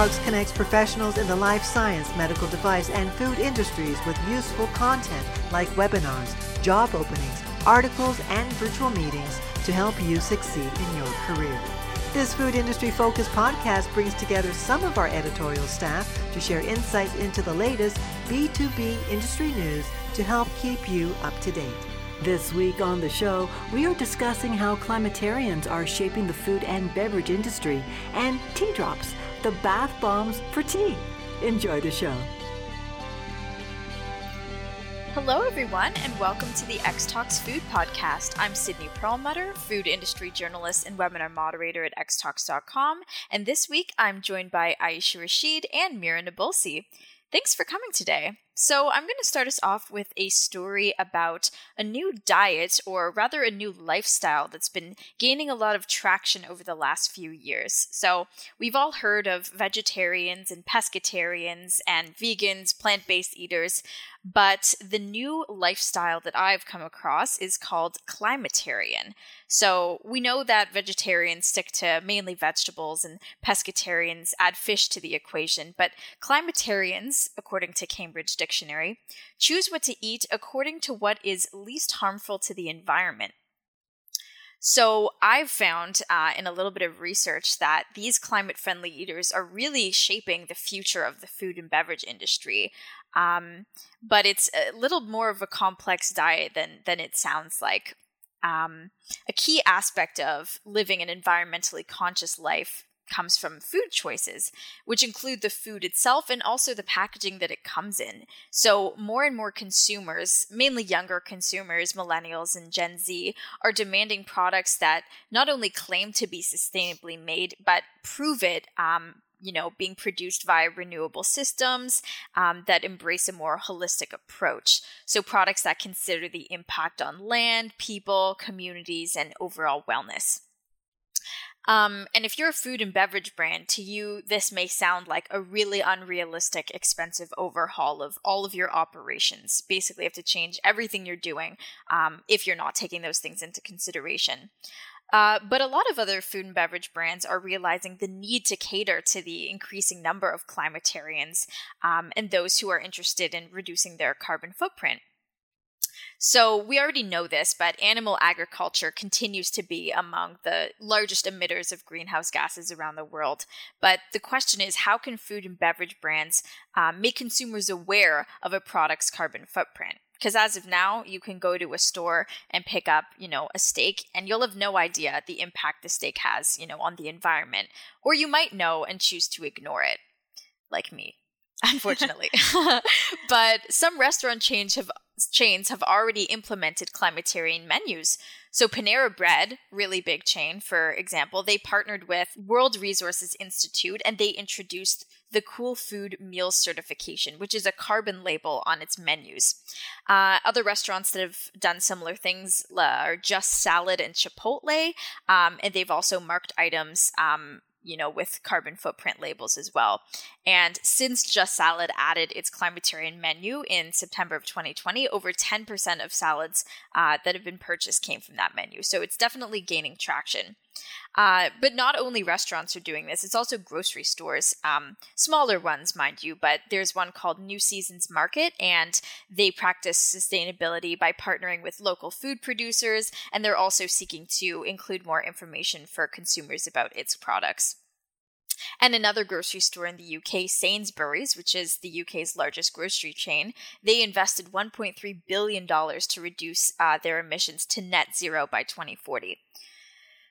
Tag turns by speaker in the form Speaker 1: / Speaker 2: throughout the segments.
Speaker 1: Talks connects professionals in the life science, medical device, and food industries with useful content like webinars, job openings, articles, and virtual meetings to help you succeed in your career. This food industry focused podcast brings together some of our editorial staff to share insights into the latest B2B industry news to help keep you up to date. This week on the show, we are discussing how climatarians are shaping the food and beverage industry and tea drops, the bath bombs for tea. Enjoy the show.
Speaker 2: Hello, everyone, and welcome to the X Talks Food Podcast. I'm Sydney Perlmutter, food industry journalist and webinar moderator at xtalks.com. And this week, I'm joined by Aisha Rashid and Mira Nabulsi. Thanks for coming today. So, I'm going to start us off with a story about a new diet, or rather a new lifestyle, that's been gaining a lot of traction over the last few years. So, we've all heard of vegetarians and pescatarians and vegans, plant based eaters, but the new lifestyle that I've come across is called climatarian. So we know that vegetarians stick to mainly vegetables and pescatarians add fish to the equation, but climatarians, according to Cambridge Dictionary, choose what to eat according to what is least harmful to the environment. So I've found uh, in a little bit of research that these climate friendly eaters are really shaping the future of the food and beverage industry. Um, but it's a little more of a complex diet than than it sounds like. Um, a key aspect of living an environmentally conscious life comes from food choices, which include the food itself and also the packaging that it comes in. So, more and more consumers, mainly younger consumers, millennials and Gen Z, are demanding products that not only claim to be sustainably made, but prove it um, you know being produced via renewable systems um, that embrace a more holistic approach so products that consider the impact on land people communities and overall wellness um, and if you're a food and beverage brand, to you, this may sound like a really unrealistic, expensive overhaul of all of your operations. Basically, you have to change everything you're doing um, if you're not taking those things into consideration. Uh, but a lot of other food and beverage brands are realizing the need to cater to the increasing number of climatarians um, and those who are interested in reducing their carbon footprint. So we already know this, but animal agriculture continues to be among the largest emitters of greenhouse gases around the world. But the question is how can food and beverage brands um, make consumers aware of a product's carbon footprint? Because as of now, you can go to a store and pick up, you know, a steak and you'll have no idea the impact the steak has, you know, on the environment. Or you might know and choose to ignore it, like me unfortunately. but some restaurant chains have chains have already implemented climatarian menus. So Panera Bread, really big chain, for example, they partnered with World Resources Institute and they introduced the Cool Food Meal Certification, which is a carbon label on its menus. Uh, other restaurants that have done similar things are Just Salad and Chipotle, um, and they've also marked items um, you know, with carbon footprint labels as well. And since Just Salad added its climatarian menu in September of 2020, over 10% of salads uh, that have been purchased came from that menu. So it's definitely gaining traction. Uh, but not only restaurants are doing this, it's also grocery stores, um, smaller ones, mind you. But there's one called New Seasons Market, and they practice sustainability by partnering with local food producers, and they're also seeking to include more information for consumers about its products. And another grocery store in the UK, Sainsbury's, which is the UK's largest grocery chain, they invested $1.3 billion to reduce uh, their emissions to net zero by 2040.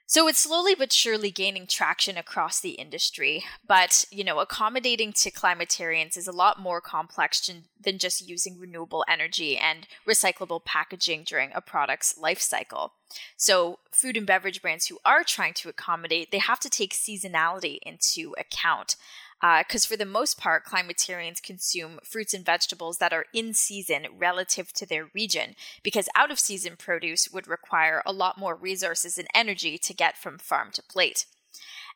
Speaker 2: So it's slowly but surely gaining traction across the industry. But, you know, accommodating to climatarians is a lot more complex than just using renewable energy and recyclable packaging during a product's life cycle. So food and beverage brands who are trying to accommodate, they have to take seasonality into account because uh, for the most part, climatarians consume fruits and vegetables that are in season relative to their region, because out of season produce would require a lot more resources and energy to get from farm to plate.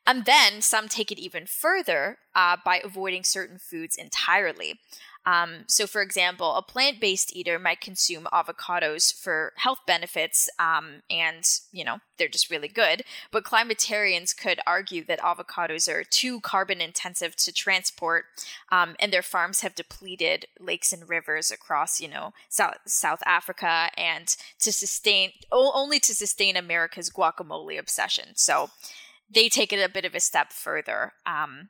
Speaker 2: And then some take it even further uh, by avoiding certain foods entirely. Um, so, for example, a plant based eater might consume avocados for health benefits, um, and, you know, they're just really good. But climatarians could argue that avocados are too carbon intensive to transport, um, and their farms have depleted lakes and rivers across, you know, South, South Africa, and to sustain, only to sustain America's guacamole obsession. So, they take it a bit of a step further. Um,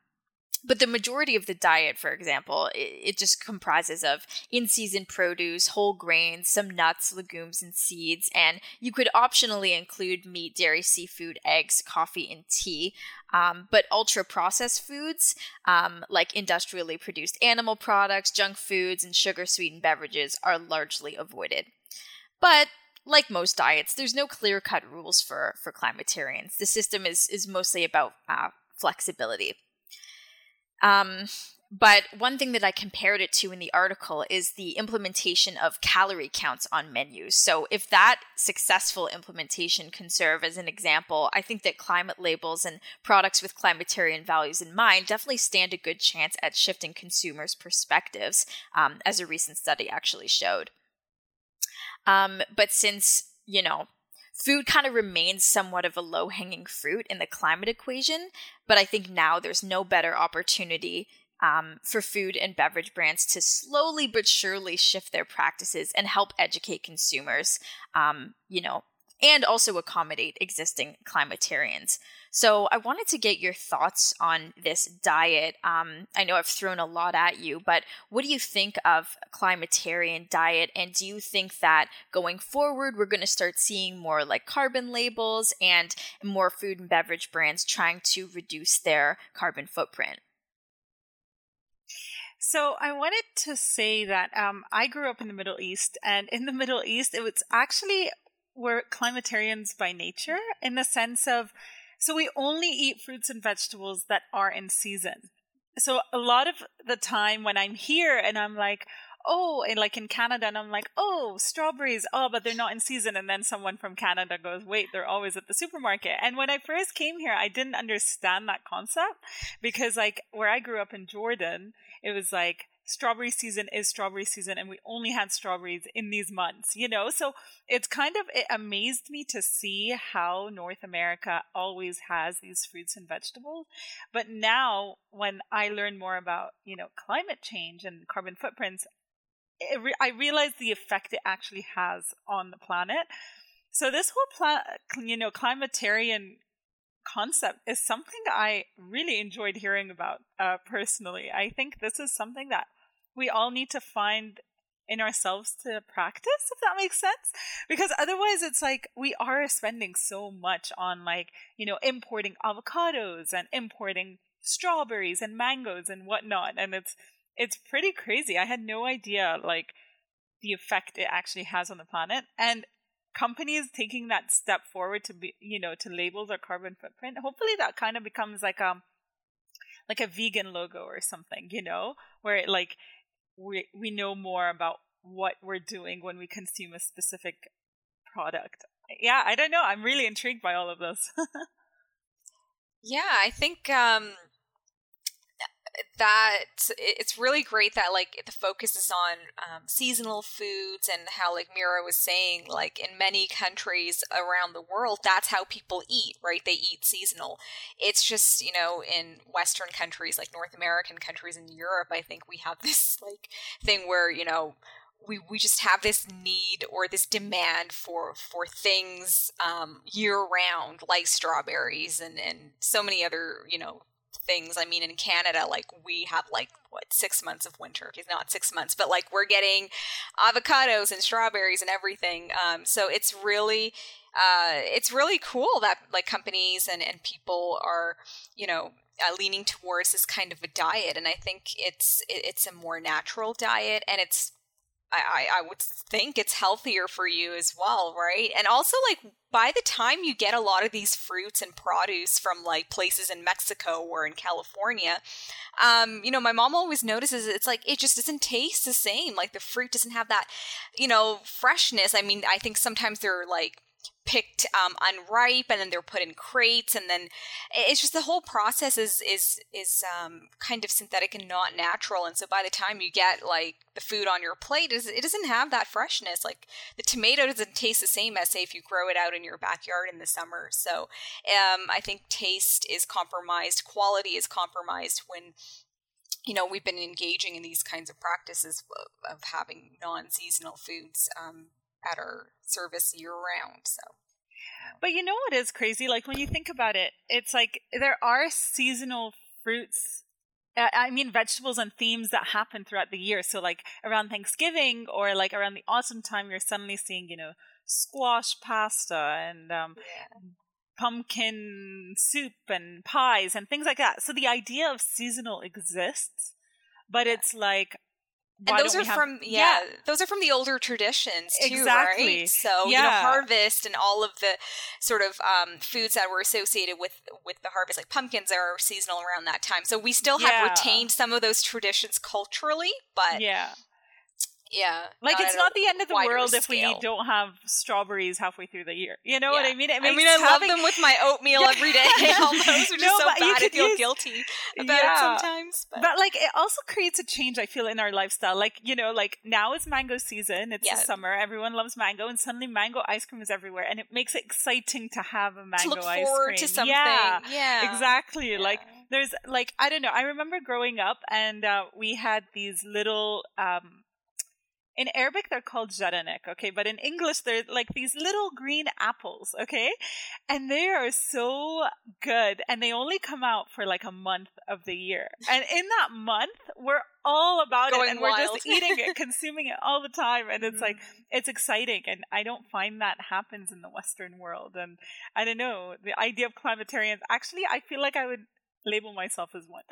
Speaker 2: but the majority of the diet, for example, it, just comprises of in season produce, whole grains, some nuts, legumes, and seeds. And you could optionally include meat, dairy, seafood, eggs, coffee, and tea. Um, but ultra processed foods, um, like industrially produced animal products, junk foods, and sugar sweetened beverages, are largely avoided. But like most diets, there's no clear cut rules for, for climatarians. The system is, is mostly about uh, flexibility. Um, but one thing that I compared it to in the article is the implementation of calorie counts on menus. So, if that successful implementation can serve as an example, I think that climate labels and products with climatarian values in mind definitely stand a good chance at shifting consumers' perspectives, um, as a recent study actually showed. Um, but since, you know, food kind of remains somewhat of a low hanging fruit in the climate equation. But I think now there's no better opportunity um, for food and beverage brands to slowly but surely shift their practices and help educate consumers, um, you know, and also accommodate existing climatarians. So I wanted to get your thoughts on this diet. Um, I know I've thrown a lot at you, but what do you think of climatarian diet? And do you think that going forward, we're going to start seeing more like carbon labels and more food and beverage brands trying to reduce their carbon footprint?
Speaker 3: So I wanted to say that um, I grew up in the Middle East, and in the Middle East, it was actually we're climatarians by nature in the sense of so we only eat fruits and vegetables that are in season. So a lot of the time when I'm here and I'm like, oh, and like in Canada, and I'm like, oh, strawberries, oh, but they're not in season. And then someone from Canada goes, wait, they're always at the supermarket. And when I first came here, I didn't understand that concept because, like, where I grew up in Jordan, it was like, strawberry season is strawberry season and we only had strawberries in these months you know? So it's kind of it amazed me to see how north america always has these fruits and vegetables. But now when i learn more about you know climate change and carbon footprints re- i realize the effect it actually has on the planet. So this whole pla- you know climatarian concept is something I really enjoyed hearing about uh, personally. I think this is something that we all need to find in ourselves to practice, if that makes sense. Because otherwise, it's like we are spending so much on, like, you know, importing avocados and importing strawberries and mangoes and whatnot. And it's, it's pretty crazy. I had no idea, like, the effect it actually has on the planet. And companies taking that step forward to be you know to label their carbon footprint hopefully that kind of becomes like a um, like a vegan logo or something you know where it like we we know more about what we're doing when we consume a specific product. Yeah i don't know. I'm really intrigued by all of this
Speaker 4: yeah i think um that it's really great that like the focus is on um, seasonal foods and how like Mira was saying like in many countries around the world that's how people eat right? They eat seasonal. It's just you know in western countries like North American countries and Europe I think we have this like thing where you know we, we just have this need or this demand for for things um, year round like strawberries and and so many other you know things. I mean, in Canada, like we have like what six months of winter. It's not six months, but like we're getting avocados and strawberries and everything. Um, so it's really uh, it's really cool that like companies and, and people are you know uh, leaning towards this kind of a diet and i think it's it's a more natural diet and it's I, I would think it's healthier for you as well, right? And also, like, by the time you get a lot of these fruits and produce from like places in Mexico or in California, um, you know, my mom always notices it's like it just doesn't taste the same. Like the fruit doesn't have that, you know, freshness. I mean, I think sometimes they're like picked um, unripe and then they're put in crates and then it's just the whole process is is is um, kind of synthetic and not natural and so by the time you get like the food on your plate it doesn't have that freshness. Like the tomato doesn't taste the same as say if you grow it out in your backyard in the summer. So um, i think taste is compromised quality is compromised when you know we've been engaging in these kinds of practices of, having non-seasonal foods um, at our service year round. So.
Speaker 3: But you know what is crazy? Like when you think about it, it's like there are seasonal fruits. I mean, vegetables and themes that happen throughout the year. So, like around Thanksgiving or like around the autumn time, you're suddenly seeing, you know, squash pasta and um, yeah. pumpkin soup and pies and things like that. So, the idea of seasonal exists, but yeah. it's like
Speaker 4: and those are have... from yeah, yeah, those are from the older traditions too, exactly. right? So yeah. you know, harvest and all of the sort of um, foods that were associated with with the harvest, like pumpkins, are seasonal around that time. So we still have yeah. retained some of those traditions culturally, but
Speaker 3: yeah,
Speaker 4: yeah.
Speaker 3: Like it's not the end of the world scale. if we don't have strawberries halfway through the year. You know yeah. what I mean?
Speaker 4: It I mean, I having... love them with my oatmeal every day almost, which no, is so bad. I feel use... guilty about yeah. it sometimes.
Speaker 3: But. but. like it also creates a change, I feel, in our lifestyle. Like, you know, like now is mango season. It's the summer. Everyone loves mango and suddenly mango ice cream is everywhere. And it makes it exciting to have a mango ice
Speaker 4: cream.
Speaker 3: To
Speaker 4: something.
Speaker 3: Yeah.
Speaker 4: yeah.
Speaker 3: Exactly. Like there's like I don't know. I remember growing up and uh, we had these little um in Arabic they're called jaranek, okay, but in English they're like these little green apples, okay, and they are so good, and they only come out for like a month of the year, and in that month we're all about
Speaker 4: Going
Speaker 3: it, and
Speaker 4: wild.
Speaker 3: we're just eating it, consuming it all the time, and it's like mm-hmm. it's exciting, and I don't find that happens in the Western world, and I don't know the idea of climatarians. Actually, I feel like I would label myself as one.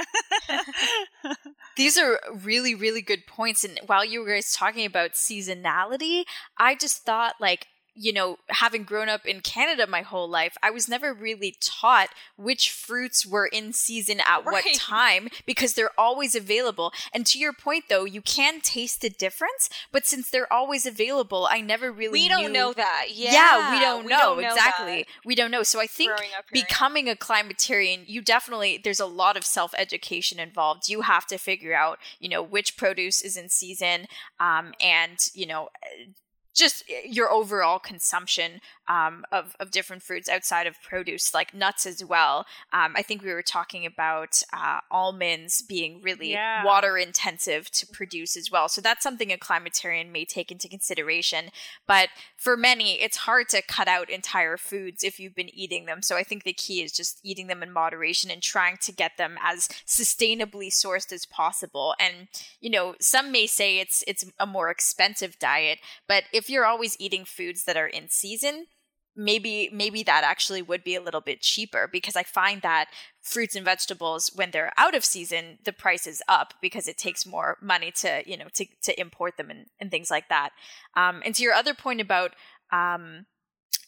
Speaker 2: These are really, really good points. And while you were guys talking about seasonality, I just thought like you know, having grown up in Canada my whole life, I was never really taught which fruits were in season at right. what time because they're always available. And to your point, though, you can taste the difference, but since they're always available, I never really
Speaker 4: we don't know that. Yeah,
Speaker 2: yeah we don't we know don't exactly. We don't know. So I think becoming a climatarian, you definitely there's a lot of self education involved. You have to figure out, you know, which produce is in season, um, and you know just eh, your overall consumption um, of, of different fruits outside of produce, like nuts as well. Um, I think we were talking about uh, almonds being really yeah. water intensive to produce as well. So that's something a climatarian may take into consideration. But for many, it's hard to cut out entire foods if you've been eating them. So I think the key is just eating them in moderation and trying to get them as sustainably sourced as possible. And, you know, some may say it's it's a more expensive diet, but if you're always eating foods that are in season, maybe maybe that actually would be a little bit cheaper because I find that fruits and vegetables when they're out of season the price is up because it takes more money to you know to to import them and, and things like that. Um, and to your other point about um,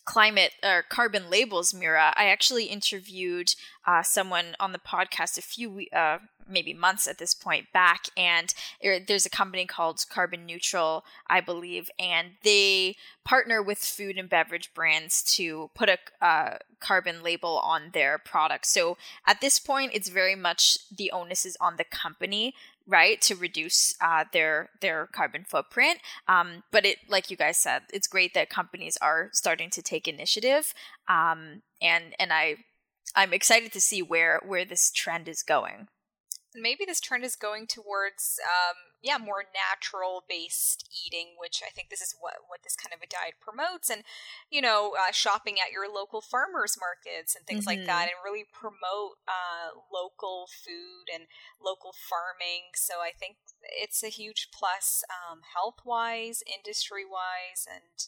Speaker 2: climate or carbon labels, Mira, I actually interviewed uh, someone on the podcast a few uh, maybe months at this point back, and there's a company called Carbon Neutral, I believe, and they partner with food and beverage brands to put a uh, carbon label on their products. So at this point, it's very much the onus is on the company right to reduce uh, their their carbon footprint. Um, but it like you guys said it's great that companies are starting to take initiative um, and and i i'm excited to see where where this trend is going
Speaker 4: maybe this trend is going towards um, yeah more natural based eating which i think this is what what this kind of a diet promotes and you know uh, shopping at your local farmers markets and things mm-hmm. like that mm-hmm. and really promote uh, local food and local farming so i think it's a huge plus um, health wise industry wise and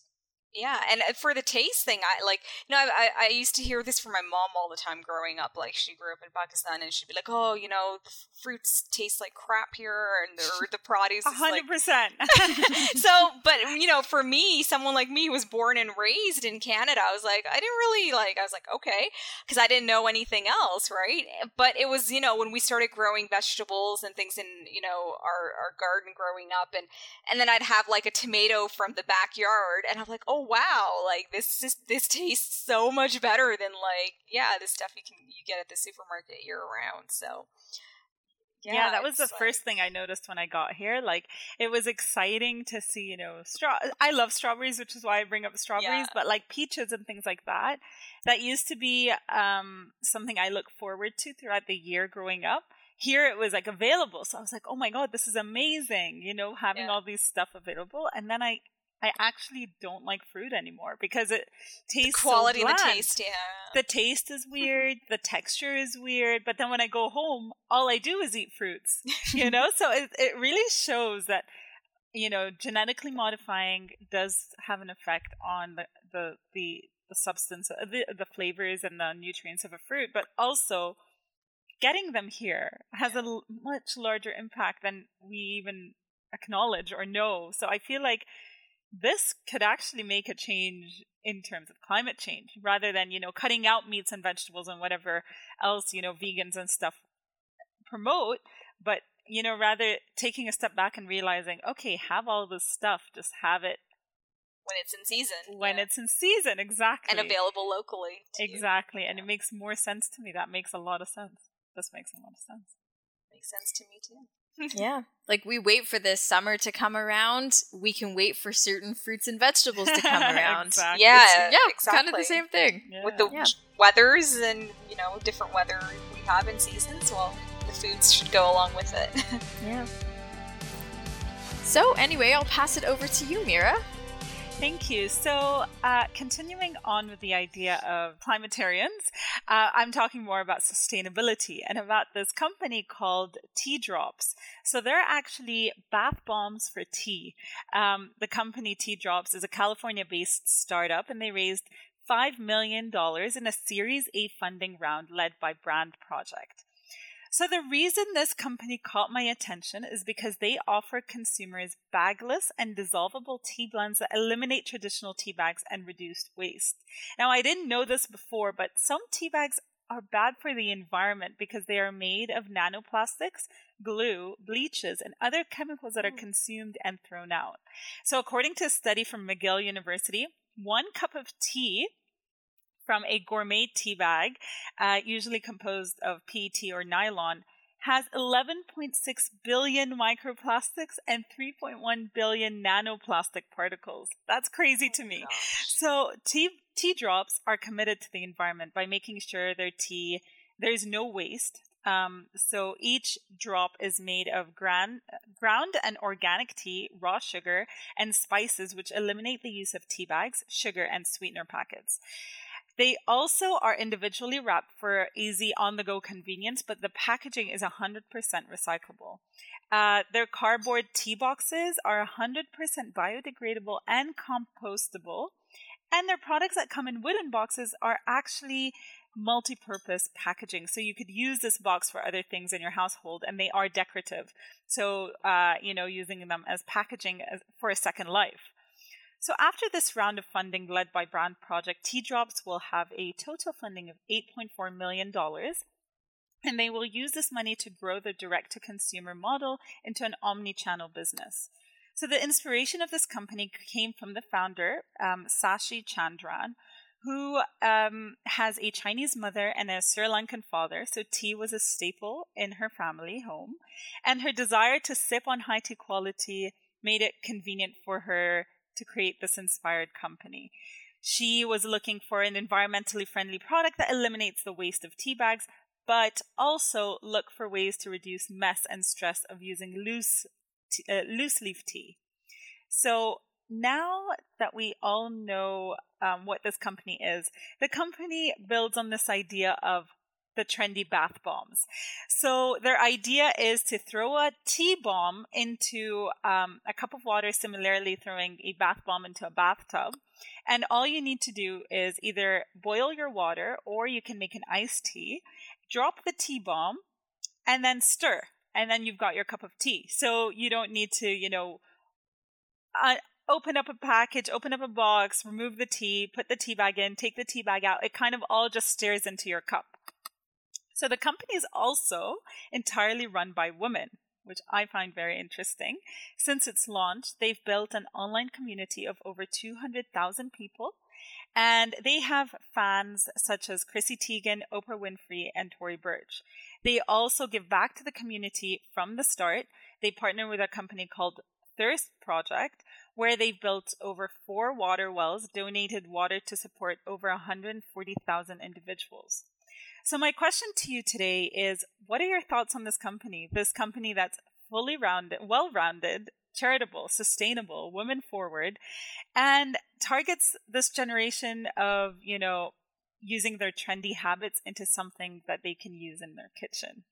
Speaker 4: yeah, and uh, for the taste thing, I like you know I, I used to hear this from my mom all the time growing up. Like she grew up in Pakistan, and she'd be like, "Oh, you know, the fruits taste like crap here, and or the produce."
Speaker 3: hundred percent.
Speaker 4: So, but you know, for me, someone like me who was born and raised in Canada, I was like, I didn't really like. I was like, okay, because I didn't know anything else, right? But it was you know when we started growing vegetables and things in you know our our garden growing up, and and then I'd have like a tomato from the backyard, and I'm like, oh oh wow, like this is this tastes so much better than like yeah, the stuff you can you get at the supermarket year round. So
Speaker 3: yeah, yeah, that was the like... first thing I noticed when I got here. Like, it was exciting to see, you know, straw. I love strawberries, which is why I bring up strawberries. Yeah. But like peaches and things like that, that used to be um, something I look forward to throughout the year growing up. Here it was like available, so I was like, "Oh my god, this is amazing!" You know, having yeah. all these stuff available. And then I I actually don't like fruit anymore because it tastes
Speaker 4: the quality
Speaker 3: so
Speaker 4: of the taste. Yeah,
Speaker 3: the taste is weird. the texture is weird. But then when I go home, all I do is eat fruits. You know, so it it really shows that you know genetically modifying does have an effect on the the the, the substance, uh, the the flavors and the nutrients of a fruit, but also getting them here has a l- much larger impact than we even acknowledge or know. So I feel like this could actually make a change in terms of climate change rather than you know cutting out meats and vegetables and whatever else you know vegans and stuff promote but you know rather taking a step back and realizing okay have all this stuff just have it
Speaker 4: when it's in season
Speaker 3: when yeah. it's in season exactly
Speaker 4: and available locally
Speaker 3: exactly you. and yeah. it makes more sense to me that makes a lot of sense this makes a lot of sense
Speaker 4: makes sense to me too
Speaker 2: yeah. Like we wait for this summer to come around, we can wait for certain fruits and vegetables to come around.
Speaker 4: exactly. Yeah,
Speaker 2: it's, yeah, exactly. kind of the same thing.
Speaker 4: Yeah. With the yeah. weathers and, you know, different weather we have in seasons, well, the foods should go along with it.
Speaker 2: yeah. So, anyway, I'll pass it over to you, Mira.
Speaker 3: Thank you. So, uh, continuing on with the idea of climatarians, uh, I'm talking more about sustainability and about this company called Tea Drops. So, they're actually bath bombs for tea. Um, the company Tea Drops is a California based startup and they raised $5 million in a Series A funding round led by Brand Project. So, the reason this company caught my attention is because they offer consumers bagless and dissolvable tea blends that eliminate traditional tea bags and reduce waste. Now, I didn't know this before, but some tea bags are bad for the environment because they are made of nanoplastics, glue, bleaches, and other chemicals that are hmm. consumed and thrown out. So, according to a study from McGill University, one cup of tea from a gourmet tea bag, uh, usually composed of PET or nylon, has 11.6 billion microplastics and 3.1 billion nanoplastic particles. That's crazy to me. So tea tea drops are committed to the environment by making sure their tea there's no waste. Um, so each drop is made of gran- ground and organic tea, raw sugar, and spices, which eliminate the use of tea bags, sugar, and sweetener packets. They also are individually wrapped for easy on the go convenience, but the packaging is 100% recyclable. Uh, their cardboard tea boxes are 100% biodegradable and compostable. And their products that come in wooden boxes are actually multi purpose packaging. So you could use this box for other things in your household, and they are decorative. So, uh, you know, using them as packaging for a second life. So after this round of funding led by Brand Project, Tea Drops will have a total funding of $8.4 million. And they will use this money to grow the direct to consumer model into an omni channel business. So, the inspiration of this company came from the founder, um, Sashee Chandran, who um, has a Chinese mother and a Sri Lankan father. So, tea was a staple in her family home. And her desire to sip on high tea quality made it convenient for her to create this inspired company. She was looking for an environmentally friendly product that eliminates the waste of tea bags, but also look for ways to reduce mess and stress of using loose, uh, loose leaf tea. So now that we all know um, what this company is, the company builds on this idea of the trendy bath bombs. So their idea is to throw a tea bomb into um, a cup of water, similarly throwing a bath bomb into a bathtub. And all you need to do is either boil your water or you can make an iced tea, drop the tea bomb, and then stir. And then you've got your cup of tea. So you don't need to, you know, uh, open up a package, open up a box, remove the tea, put the tea bag in, take the tea bag out. It kind of all just stirs into your cup. So the company is also entirely run by women. which I find very interesting. Since its launch, they've built an online community of over 200,000 people. And they have fans such as Chrissy Teigen, Oprah Winfrey, and Tory Burch. They also give back to the community from the start. They partner with a company called Thirst Project, where they've built over four water wells, donated water to support over 140,000 individuals. So, my question to you today is what are your thoughts on this company? This company that's fully rounded, well rounded, charitable, sustainable, women forward, and targets this generation of, you know, using their trendy habits into something that they can use in their kitchen.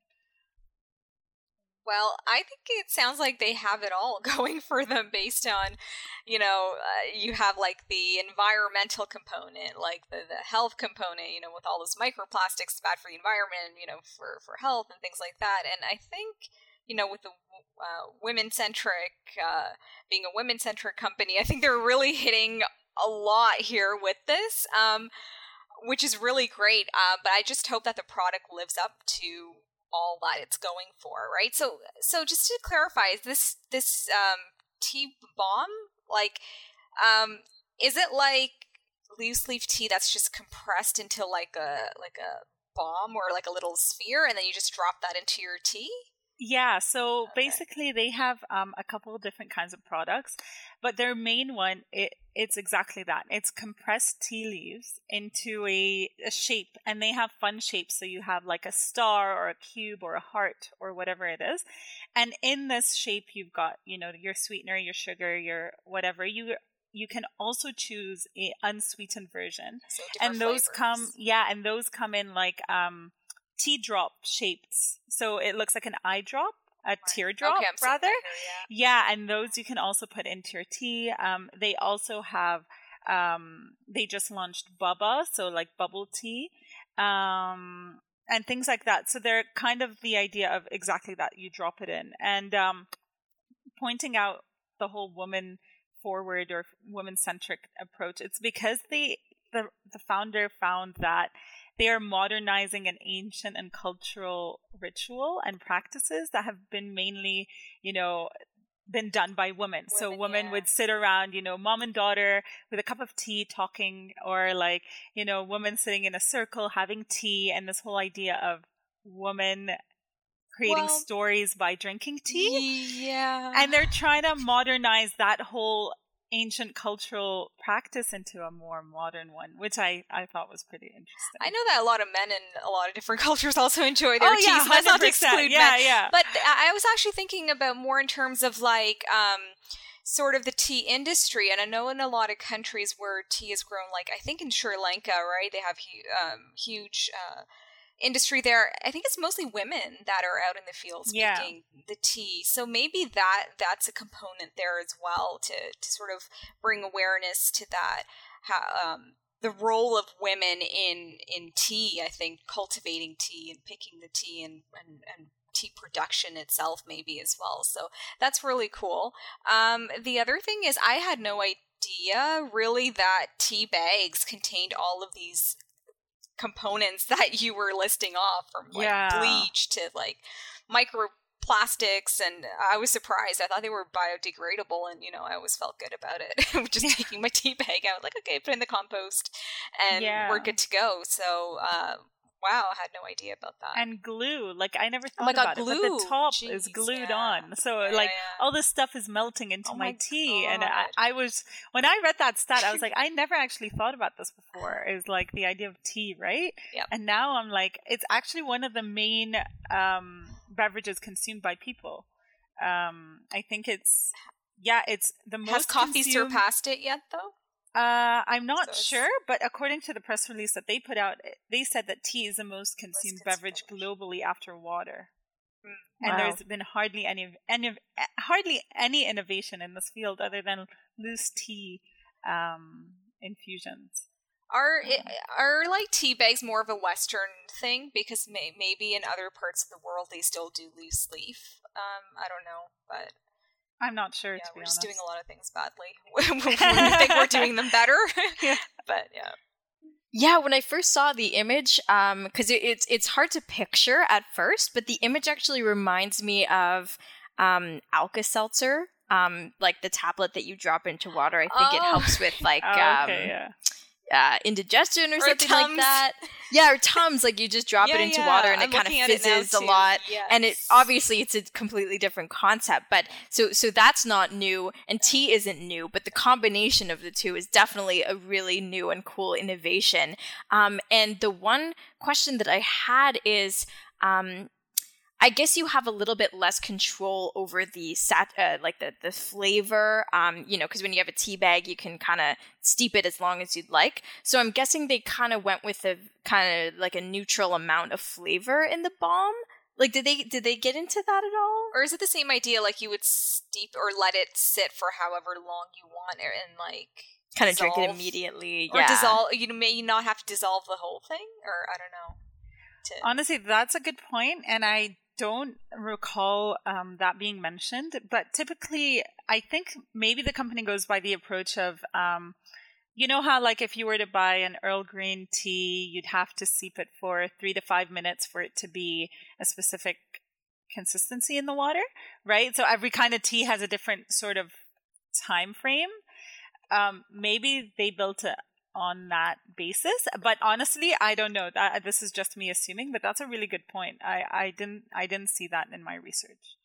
Speaker 4: Well, I think it sounds like they have it all going for them based on, you know, uh, you have like the environmental component, like the, the health component, you know, with all those microplastics bad for the environment, you know, for, for health and things like that. And I think, you know, with the uh, women centric, uh, being a women centric company, I think they're really hitting a lot here with this. Um, which is really great, uh, but I just hope that the product lives up to all that it's going for, right? So, so just to clarify, is this this um, tea bomb like, um, is it like loose leaf tea that's just compressed into like a like a bomb or like a little sphere, and then you just drop that into your tea?
Speaker 3: Yeah, so okay. basically they have um, a couple of different kinds of products, but their main one it, it's exactly that. It's compressed tea leaves into a, a shape, and they have fun shapes. So you have like a star or a cube or a heart or whatever it is, and in this shape you've got you know your sweetener, your sugar, your whatever you you can also choose a unsweetened version
Speaker 4: so
Speaker 3: and those
Speaker 4: flavors.
Speaker 3: come yeah and those come in like um tea drop shapes. So it looks like an eye drop, a teardrop
Speaker 4: okay,
Speaker 3: rather.
Speaker 4: Here,
Speaker 3: yeah. yeah. and those you can also put into your tea. Um, they also have um, they just launched Boba, so like bubble tea. Um, and things like that. So they're kind of the idea of exactly that. You drop it in. And um, pointing out the whole woman forward or woman centric approach, it's because the the the founder found that they are modernizing an ancient and cultural ritual and practices that have been mainly, you know, been done by women. women so women
Speaker 4: yeah.
Speaker 3: would sit around, you know, mom and daughter with a cup of tea talking or like, you know, women sitting in a circle having tea and this whole idea of women creating
Speaker 4: well,
Speaker 3: stories by drinking tea.
Speaker 4: Yeah.
Speaker 3: And they're trying to modernize that whole ancient cultural practice into a more modern one, which I, I thought was pretty interesting.
Speaker 4: I know that a lot of men in a lot of different cultures also enjoy their
Speaker 3: oh,
Speaker 4: teas.
Speaker 3: Yeah,
Speaker 4: That's not to exclude
Speaker 3: yeah,
Speaker 4: men.
Speaker 3: Yeah,
Speaker 4: But I was actually thinking about more in terms of like um, sort of the tea industry. And I know in a lot of countries where tea is grown, like I think in Sri Lanka, right, they have um, huge. Uh, industry there i think it's mostly women that are out in the fields
Speaker 3: yeah.
Speaker 4: making the tea. So maybe that that's a component there as well to to sort of bring awareness to that how, um, the role of women in in tea i think cultivating tea and picking the tea and and, and tea production itself maybe as well. So that's really cool. Um, the other thing is i had no idea really that tea bags contained all of these components that you were listing off from like
Speaker 3: yeah.
Speaker 4: bleach to like microplastics and I was surprised. I thought they were biodegradable and you know, I always felt good about it. Just taking my tea bag out like, okay, put in the compost and
Speaker 3: yeah.
Speaker 4: we're good to go. So uh, wow, I had no idea about that.
Speaker 3: And glue, like I never thought
Speaker 4: oh
Speaker 3: thought
Speaker 4: God,
Speaker 3: about
Speaker 4: glue.
Speaker 3: it, but the top
Speaker 4: Jeez,
Speaker 3: is glued
Speaker 4: yeah.
Speaker 3: on. So
Speaker 4: yeah,
Speaker 3: like
Speaker 4: yeah.
Speaker 3: all this stuff is melting into
Speaker 4: oh
Speaker 3: my,
Speaker 4: my
Speaker 3: tea,
Speaker 4: God.
Speaker 3: and I, I, was when I read that stat, I was like, I never actually thought about this before. Is like the idea of tea, right?
Speaker 4: Yep.
Speaker 3: And now I'm like, it's actually one of the main um, beverages consumed by people. Um, I think it's yeah, it's the most.
Speaker 4: Has coffee
Speaker 3: consumed-
Speaker 4: surpassed it yet though?
Speaker 3: Uh, I'm not
Speaker 4: So
Speaker 3: sure, but according to the press release that they put out, they said that tea is the most consumed
Speaker 4: consumed
Speaker 3: beverage
Speaker 4: beverage.
Speaker 3: globally after water.
Speaker 4: Mm.
Speaker 3: And
Speaker 1: Wow.
Speaker 3: there's been hardly any, any hardly any innovation in this field other than loose tea um, infusions.
Speaker 4: Are
Speaker 3: Mm-hmm.
Speaker 4: are like tea bags more of a Western thing? Because may, maybe in other parts of the world they still do loose leaf. Um, I don't know, but
Speaker 3: I'm not sure
Speaker 4: yeah,
Speaker 3: to be
Speaker 4: we're
Speaker 3: honest.
Speaker 4: just doing a lot of things badly. we think we're doing them better,
Speaker 3: Yeah.
Speaker 4: but yeah.
Speaker 2: Yeah, when I first saw the image, because it, it's it's hard to picture at first, but the image actually reminds me of um, Alka Seltzer, um, like the tablet that you drop into water. I think it
Speaker 4: Oh.
Speaker 2: helps with like
Speaker 3: Oh,
Speaker 2: um,
Speaker 3: okay, yeah.
Speaker 2: Uh, indigestion or,
Speaker 4: Or
Speaker 2: something like that. Yeah, or Tums. Like you just drop it into
Speaker 4: yeah,
Speaker 2: water and
Speaker 4: I'm
Speaker 2: it kind of
Speaker 4: looking at it now,
Speaker 2: fizzes a
Speaker 4: too.
Speaker 2: lot. And it obviously it's a completely different concept, but so so that's not new, and tea isn't new, but the combination of the two is definitely a really new and cool innovation. Um, and the one question that I had is, um, I guess you have a little bit less control over the sat, uh, like the the flavor. Um, you know, because when you have a tea bag, you can kind of steep it as long as you'd like. So I'm guessing they kind of went with a kind of like a neutral amount of flavor in the bomb. Like, did they did they get into that at all?
Speaker 4: Or is it the same idea? Like you would steep or let it sit for however long you want, and like
Speaker 2: Kind of drink it
Speaker 4: dissolve?
Speaker 2: immediately,
Speaker 4: or
Speaker 2: yeah.
Speaker 4: dissolve. You may not have to dissolve the whole thing, or I don't know. To,
Speaker 3: Honestly, that's a good point, and I don't recall um, that being mentioned. But typically, I think maybe the company goes by the approach of, um, you know, how like if you were to buy an Earl Green tea, you'd have to steep it for three to five minutes for it to be a specific consistency in the water, right? So every kind of tea has a different sort of time frame. Um, maybe they built it on that basis. But honestly i don't know. That uh, this is just me assuming but that's a really good point. I i didn't i didn't see that in my research.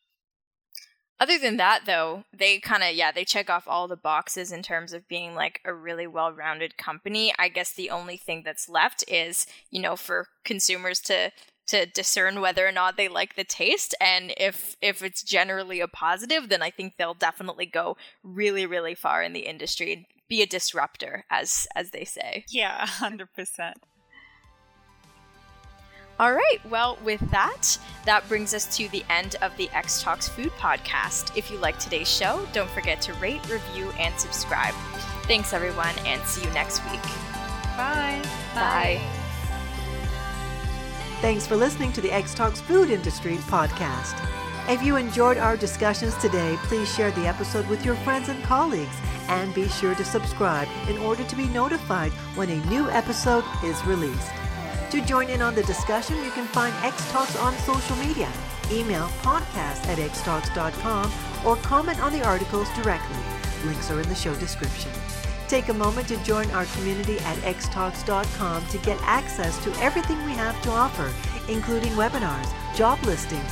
Speaker 2: Other than that, though, they kind of yeah they check off all the boxes in terms of being like a really well-rounded company. I guess the only thing that's left is you know for consumers to to discern whether or not they like the taste. And if if it's generally a positive then i think they'll definitely go really really far in the industry be a disruptor as as they say
Speaker 3: yeah 100%
Speaker 2: All right. Well, with that, that brings us to the end of the X Talks Food Podcast. If you like today's show, don't forget to rate, review, and subscribe. Thanks, everyone, and see you next week.
Speaker 3: bye
Speaker 2: Bye.
Speaker 1: Thanks for listening to the X Talks Food Industry podcast. If you enjoyed our discussions today, please share the episode with your friends and colleagues and be sure to subscribe in order to be notified when a new episode is released. To join in on the discussion, you can find X Talks on social media. Email podcast at xtalks.com or comment on the articles directly. Links are in the show description. Take a moment to join our community at xtalks.com to get access to everything we have to offer, including webinars, job listings,